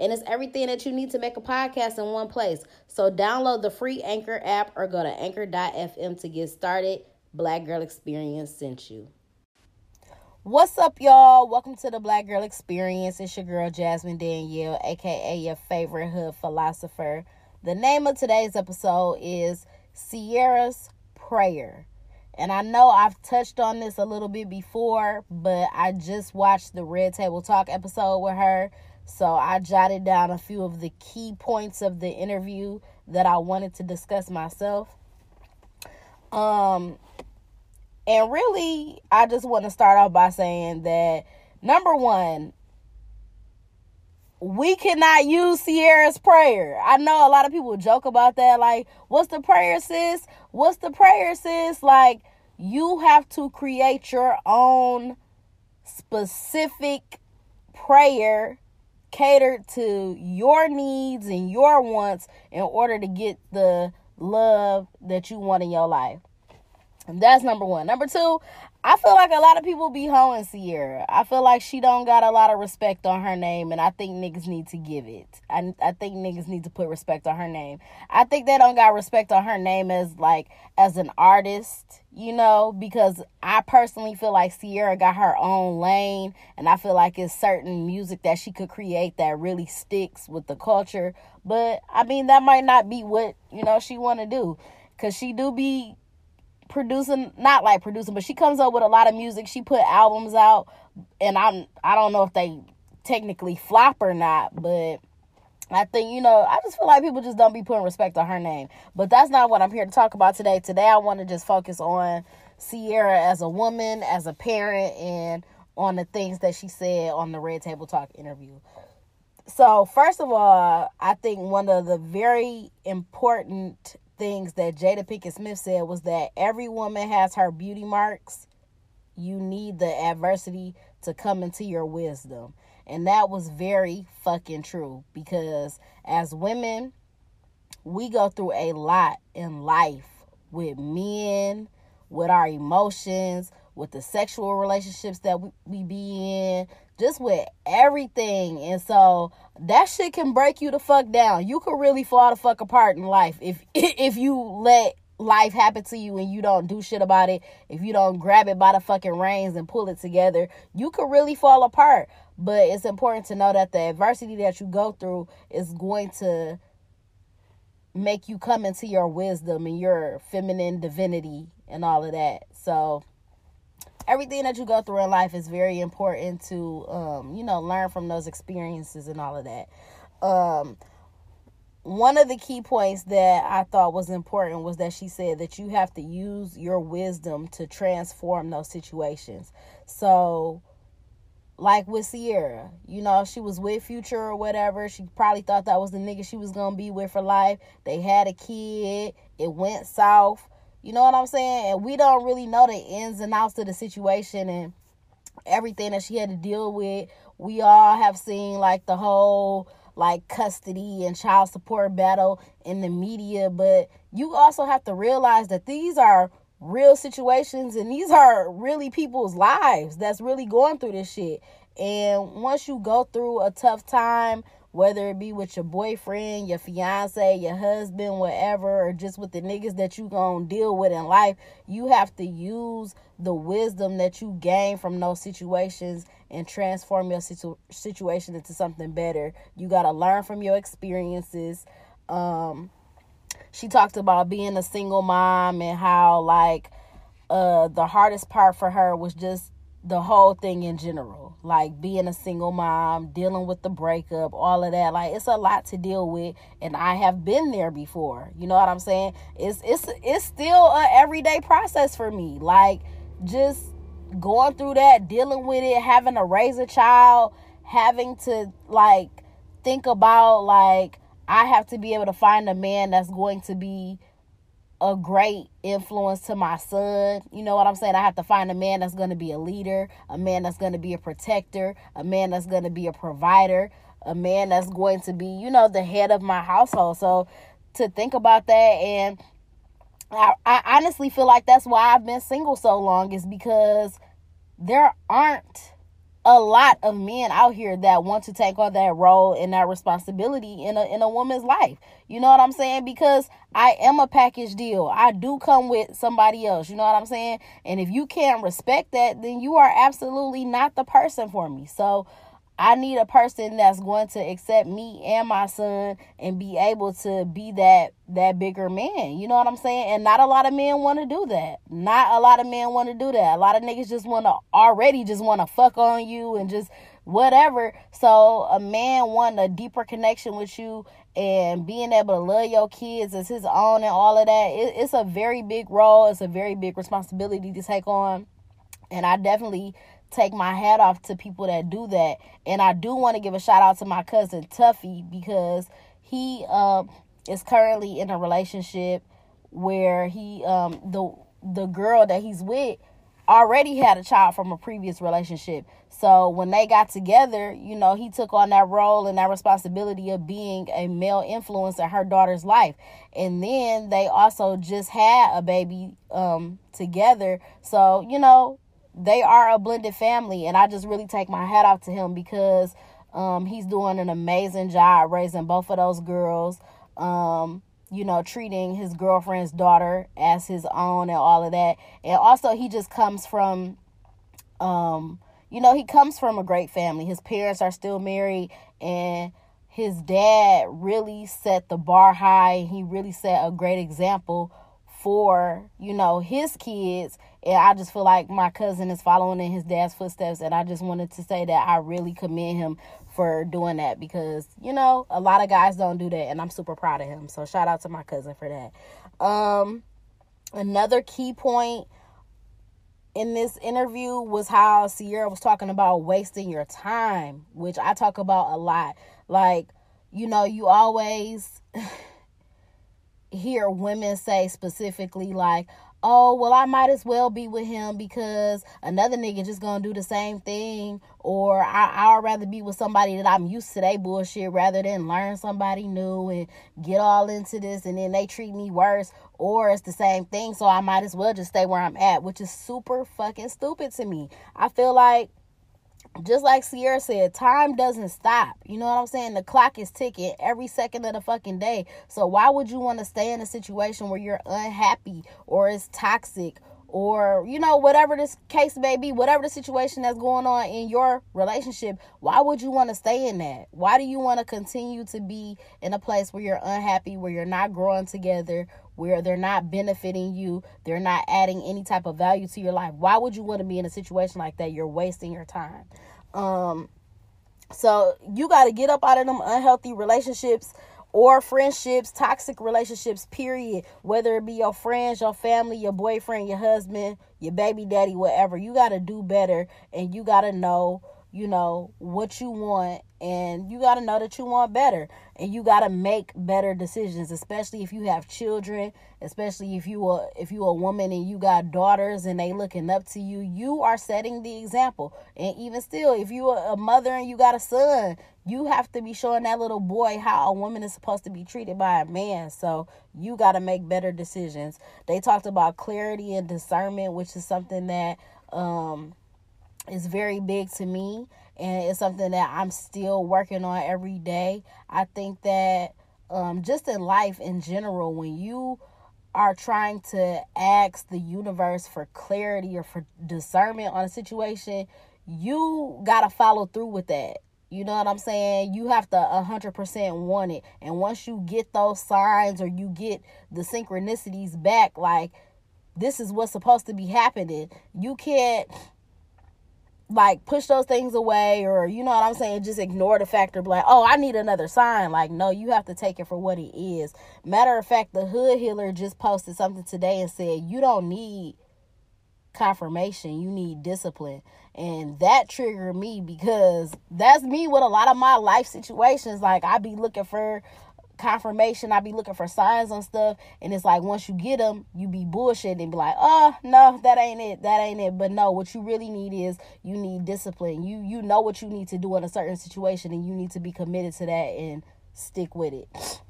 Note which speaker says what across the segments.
Speaker 1: And it's everything that you need to make a podcast in one place. So download the free Anchor app or go to anchor.fm to get started. Black Girl Experience sent you. What's up, y'all? Welcome to the Black Girl Experience. It's your girl, Jasmine Danielle, aka your favorite hood philosopher. The name of today's episode is Ciara's Prayer. And I know I've touched on this a little bit before, but I just watched the Red Table Talk episode with her. So I jotted down a few of the key points of the interview that I wanted to discuss myself. Um and really I just want to start off by saying that number 1 we cannot use Ciara's prayer. I know a lot of people joke about that. Like, what's the prayer, sis? What's the prayer, sis? Like, you have to create your own specific prayer catered to your needs and your wants in order to get the love that you want in your life. That's number one. Number two, I feel like a lot of people be hoeing Ciara. I feel like she don't got a lot of respect on her name, and I think niggas need to give it. I, I think niggas need to put respect on her name. I think they don't got respect on her name as like as an artist, you know, because I personally feel like Ciara got her own lane, and I feel like it's certain music that she could create that really sticks with the culture. But I mean, that might not be what you know she want to do, cause she do be producing not like producing but she comes up with a lot of music she put albums out and i'm i don't know if they technically flop or not but I think, you know, I just feel like people just don't be putting respect on her name. But that's not what I'm here to talk about today. Today, I want to just focus on Ciara as a woman, as a parent, and on the things that she said on the Red Table Talk interview. So, first of all, I think one of the very important things that Jada Pinkett Smith said was that every woman has her beauty marks. You need the adversity to come into your wisdom. And that was very fucking true because as women, we go through a lot in life with men, with our emotions, with the sexual relationships that we, we be in, just with everything. And so that shit can break you the fuck down. You could really fall the fuck apart in life if if you let life happen to you and you don't do shit about it. If you don't grab it by the fucking reins and pull it together, you could really fall apart. But it's important to know that the adversity that you go through is going to make you come into your wisdom and your feminine divinity and all of that. So everything that you go through in life is very important to um, you know learn from those experiences and all of that um, one of the key points that i thought was important was that she said that you have to use your wisdom to transform those situations so like with Ciara, you know, she was with Future or whatever. She probably thought that was the nigga she was gonna be with for life. They had a kid. It went south. You know what I'm saying? And we don't really know the ins and outs of the situation and everything that she had to deal with. We all have seen like the whole like custody and child support battle in the media, but you also have to realize that these are real situations and these are really people's lives that's really going through this shit. And once you go through a tough time, whether it be with your boyfriend, your fiance, your husband, whatever, or just with the niggas that you gonna deal with in life, you have to use the wisdom that you gain from those situations and transform your situ- situation into something better. You gotta learn from your experiences. Um, she talked about being a single mom and how like uh the hardest part for her was just the whole thing in general. Like being a single mom dealing with the breakup all of that. Like it's a lot to deal with and i have been there before. You know what i'm saying? It's it's it's still a everyday process for me. Like just going through that dealing with it having to raise a child having to like think about like i have to be able to find a man that's going to be a great influence to my son. You know what I'm saying? I have to find a man that's going to be a leader, a man that's going to be a protector, a man that's going to be a provider, a man that's going to be, you know, the head of my household. So to think about that and I, I honestly feel like that's why I've been single so long is because there aren't a lot of men out here that want to take on that role and that responsibility in a in a woman's life. You know what I'm saying? Because I am a package deal. I do come with somebody else. You know what I'm saying? And if you can't respect that, then you are absolutely not the person for me. So I need a person that's going to accept me and my son and be able to be that that bigger man. You know what I'm saying? And not a lot of men want to do that. Not a lot of men want to do that. A lot of niggas just want to already just want to fuck on you and just whatever. So a man want a deeper connection with you and being able to love your kids as his own and all of that. It, it's a very big role. It's a very big responsibility to take on. And I definitely take my hat off to people that do that. And I do want to give a shout out to my cousin Tuffy because he um, is currently in a relationship where he um, the the girl that he's with already had a child from a previous relationship. So when they got together, you know, he took on that role and that responsibility of being a male influence in her daughter's life. And then they also just had a baby um together. So, you know, they are a blended family and i just really take my hat off to him because um, he's doing an amazing job raising both of those girls um, you know treating his girlfriend's daughter as his own and all of that. And also he just comes from um, you know he comes from a great family. His parents are still married and his dad really set the bar high he really set a great example for you know his kids. And i just feel like my cousin is following in his dad's footsteps. And i just wanted to say that i really commend him for doing that because you know a lot of guys don't do that. And i'm super proud of him. So shout out to my cousin for that. Um another key point in this interview was how Ciara was talking about wasting your time, which I talk about a lot. Like, you know, you always hear women say specifically like oh well i might as well be with him because another nigga just gonna do the same thing or I, i'd rather be with somebody that i'm used to they bullshit rather than learn somebody new and get all into this and then they treat me worse or it's the same thing so i might as well just stay where i'm at which is super fucking stupid to me. I feel like just like Ciara said, time doesn't stop. You know what I'm saying? The clock is ticking every second of the fucking day. So why would you want to stay in a situation where you're unhappy or it's toxic or you know whatever this case may be whatever the situation that's going on in your relationship why would you want to stay in that why do you want to continue to be in a place where you're unhappy where you're not growing together where they're not benefiting you, they're not adding any type of value to your life. Why would you want to be in a situation like that? You're wasting your time. Um so you got to get up out of them unhealthy relationships or friendships, toxic relationships, period. Whether it be your friends, your family, your boyfriend, your husband, your baby daddy, whatever. You got to do better and you got to know you know what you want and you got to know that you want better. And you got to make better decisions especially if you have children especially if you are if you a woman and you got daughters and they looking up to you. You are setting the example. And even still if you are a mother and you got a son you have to be showing that little boy how a woman is supposed to be treated by a man. So you got to make better decisions. They talked about clarity and discernment which is something that um is very big to me and it's something that I'm still working on every day. I think that um, just in life in general, when you are trying to ask the universe for clarity or for discernment on a situation, you got to follow through with that. You know what I'm saying? You have to 100% want it. And once you get those signs or you get the synchronicities back, like this is what's supposed to be happening, you can't like push those things away or you know what I'm saying, just ignore the factor like, oh, I need another sign. Like, no, you have to take it for what it is. Matter of fact, the hood healer just posted something today and said, You don't need confirmation, you need discipline. And that triggered me because that's me with a lot of my life situations. Like I be looking for confirmation. I be looking for signs on stuff, and it's like once you get them, you be bullshit and be like, oh no, that ain't it, that ain't it. But no, what you really need is you need discipline. You you know what you need to do in a certain situation, and you need to be committed to that and stick with it.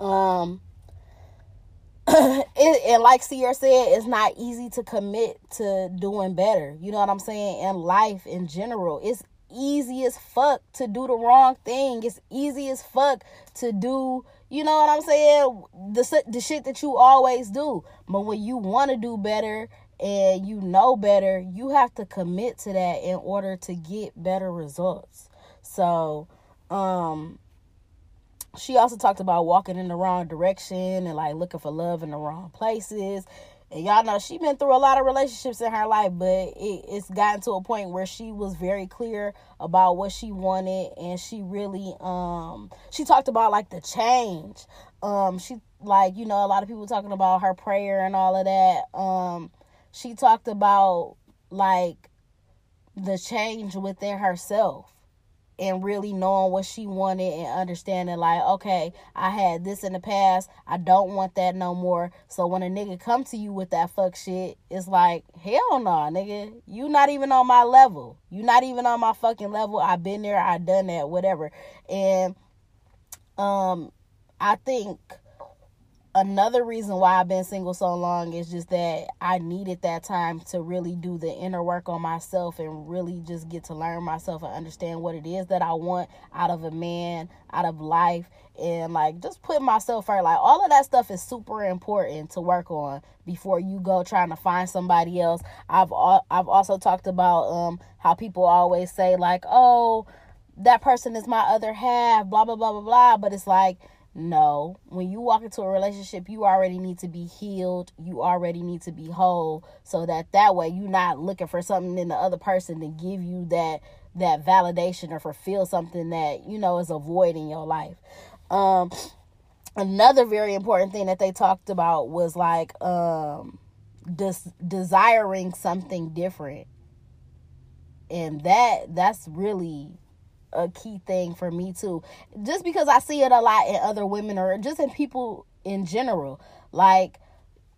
Speaker 1: Um. it, and like Ciara said, it's not easy to commit to doing better. You know what I'm saying? In life in general, it's easy as fuck to do the wrong thing. It's easy as fuck to do, you know what I'm saying? The, the shit that you always do. But when you want to do better and you know better, you have to commit to that in order to get better results. So, um, she also talked about walking in the wrong direction and like looking for love in the wrong places and y'all know she been through a lot of relationships in her life, but it, it's gotten to a point where she was very clear about what she wanted, and she really um she talked about like the change. Um, she like you know a lot of people talking about her prayer and all of that. Um, she talked about like the change within herself and really knowing what she wanted and understanding like okay i had this in the past i don't want that no more. So when a nigga come to you with that fuck shit it's like hell no nah, nigga. You not even on my level. You not even on my fucking level. I've been there i done that whatever. And um i think another reason why I've been single so long is just that I needed that time to really do the inner work on myself and really just get to learn myself and understand what it is that I want out of a man, out of life, and like just put myself first. Like all of that stuff is super important to work on before you go trying to find somebody else. I've I've also talked about um how people always say like, "Oh, that person is my other half," blah blah blah blah blah, but it's like no. When you walk into a relationship, you already need to be healed. You already need to be whole so that that way you're not looking for something in the other person to give you that that validation or fulfill something that, you know, is a void in your life. Um another very important thing that they talked about was like um des- desiring something different. And that that's really a key thing for me too. Just because I see it a lot in other women or just in people in general. Like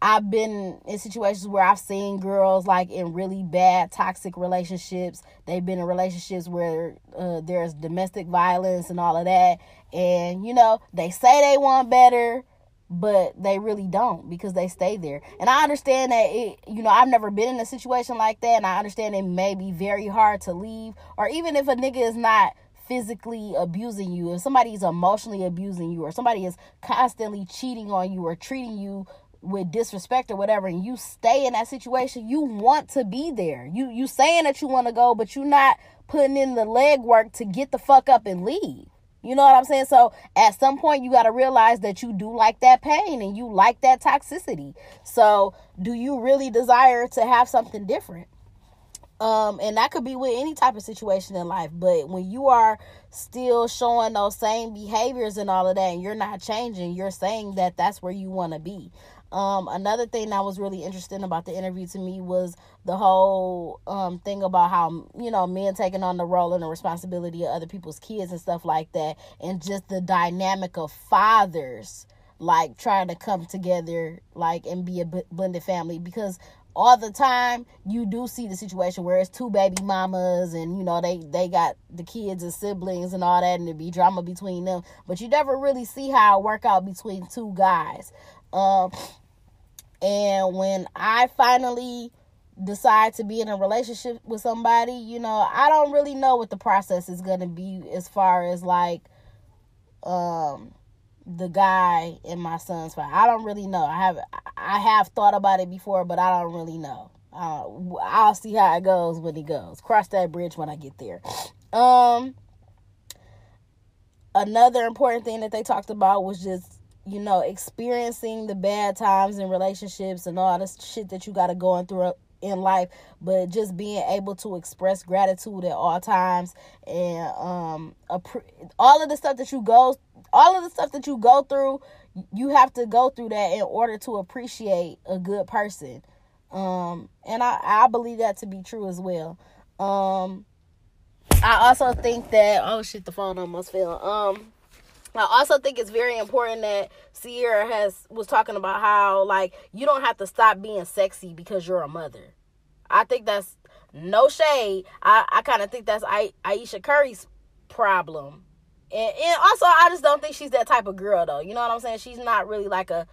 Speaker 1: I've been in situations where I've seen girls like in really bad toxic relationships. They've been in relationships where uh, there's domestic violence and all of that. And you know, they say they want better, but they really don't because they stay there. And I understand that it, you know, I've never been in a situation like that, and I understand it may be very hard to leave, or even if a nigga is not physically abusing you, if somebody is emotionally abusing you, or somebody is constantly cheating on you or treating you with disrespect or whatever and you stay in that situation you want to be there you you saying that you want to go but you're not putting in the legwork to get the fuck up and leave you know what I'm saying? So at some point, you got to realize that you do like that pain and you like that toxicity. So do you really desire to have something different? Um, and that could be with any type of situation in life. But when you are still showing those same behaviors and all of that, and you're not changing, you're saying that that's where you want to be. Um, another thing that was really interesting about the interview to me was the whole um, thing about how you know men taking on the role and the responsibility of other people's kids and stuff like that, and just the dynamic of fathers like trying to come together like and be a blended family because all the time you do see the situation where it's two baby mamas and you know they they got the kids and siblings and all that and there be drama between them but you never really see how it work out between two guys um, and when I finally decide to be in a relationship with somebody, you know, I don't really know what the process is going to be as far as like um the guy in my son's fight. I don't really know. I have I have thought about it before, but I don't really know. Uh, I'll see how it goes when it goes. Cross that bridge when I get there. Um another important thing that they talked about was just you know, experiencing the bad times in relationships and all this shit that you got to go through in life, but just being able to express gratitude at all times and um all of the stuff that you go all of the stuff that you go through, you have to go through that in order to appreciate a good person. Um and I I believe that to be true as well. Um I also think that oh shit the phone almost fell. Um I also think it's very important that Ciara has was talking about how like you don't have to stop being sexy because you're a mother. I think that's no shade. I, I kind of think that's I, Ayesha Curry's problem. And, and also, I just don't think she's that type of girl, though. You know what I'm saying? She's not really like a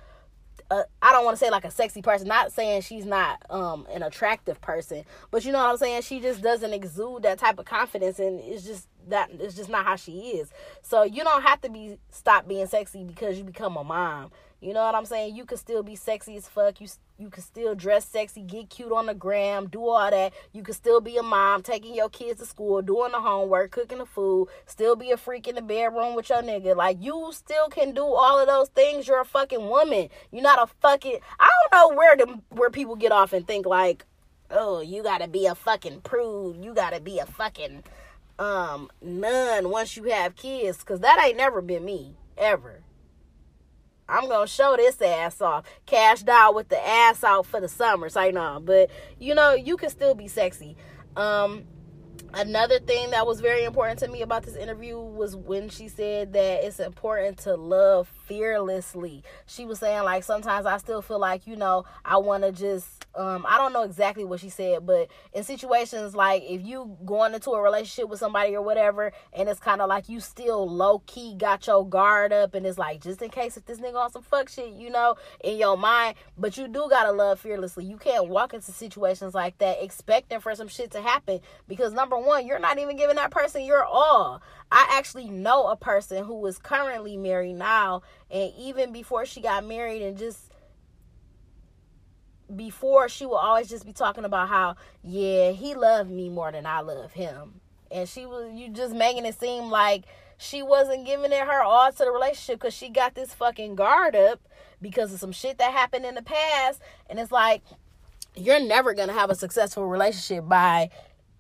Speaker 1: I don't want to say like a sexy person. Not saying she's not um an attractive person, but you know what I'm saying. She just doesn't exude that type of confidence, and it's just that it's just not how she is. So you don't have to be stop being sexy because you become a mom. You know what I'm saying? You could still be sexy as fuck. You you could still dress sexy, get cute on the gram, do all that. You could still be a mom, taking your kids to school, doing the homework, cooking the food, still be a freak in the bedroom with your nigga. Like you still can do all of those things. You're a fucking woman. You're not a fucking I don't know where the where people get off and think like, "Oh, you got to be a fucking prude. You got to be a fucking um none once you have kids cuz that ain't never been me ever. I'm gonna show this ass off. Cashed out with the ass out for the summer. So no, but you know, you can still be sexy. Um another thing that was very important to me about this interview was when she said that it's important to love fearlessly. She was saying like sometimes I still feel like, you know, I want to just um I don't know exactly what she said, but in situations like if you going into a relationship with somebody or whatever and it's kind of like you still low key got your guard up and it's like just in case if this nigga on some fuck shit, you know, in your mind, but you do got to love fearlessly. You can't walk into situations like that expecting for some shit to happen because number 1, you're not even giving that person your all. I actually know a person who is currently married now and even before she got married and just before she will always just be talking about how yeah he loved me more than i love him and she was you just making it seem like she wasn't giving it her all to the relationship because she got this fucking guard up because of some shit that happened in the past and it's like you're never gonna have a successful relationship by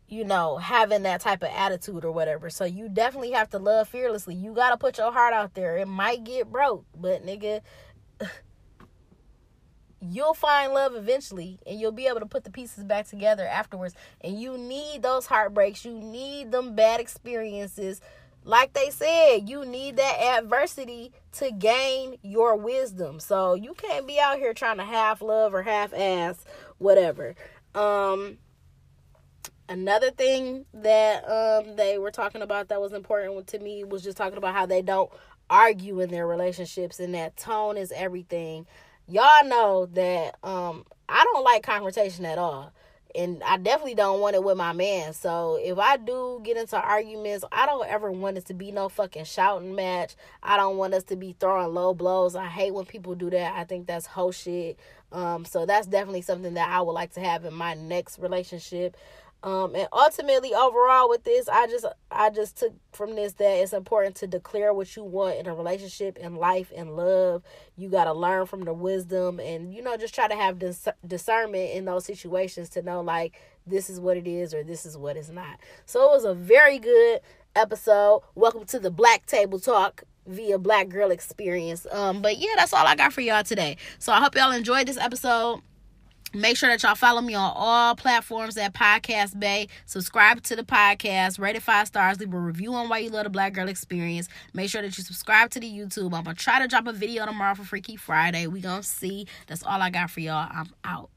Speaker 1: you know having that type of attitude or whatever. So you definitely have to love fearlessly. You gotta put your heart out there. It might get broke but nigga you'll find love eventually and you'll be able to put the pieces back together afterwards. And you need those heartbreaks. You need them bad experiences. Like they said you need that adversity to gain your wisdom. So you can't be out here trying to half love or half ass whatever. Um another thing that um they were talking about that was important to me was just talking about how they don't argue in their relationships and that tone is everything y'all know that um I don't like confrontation at all. And I definitely don't want it with my man. So if I do get into arguments, I don't ever want it to be no fucking shouting match. I don't want us to be throwing low blows. I hate when people do that. I think that's whole shit. Um, so that's definitely something that I would like to have in my next relationship. Um, and ultimately, overall, with this, I just I just took from this that it's important to declare what you want in a relationship, in life, in love. You got to learn from the wisdom, and you know, just try to have dis- discernment in those situations to know like this is what it is or this is what it's not. So it was a very good episode. Welcome to the Black Table Talk via Black Girl Experience. Um, but yeah, that's all I got for y'all today. So I hope y'all enjoyed this episode. Make sure that y'all follow me on all platforms at Podcast Bay. Subscribe to the podcast, rate it five stars, leave a review on why you love the Black Girl Experience. Make sure that you subscribe to the YouTube. I'm gonna try to drop a video tomorrow for Freaky Friday. We gonna see. That's all I got for y'all. I'm out.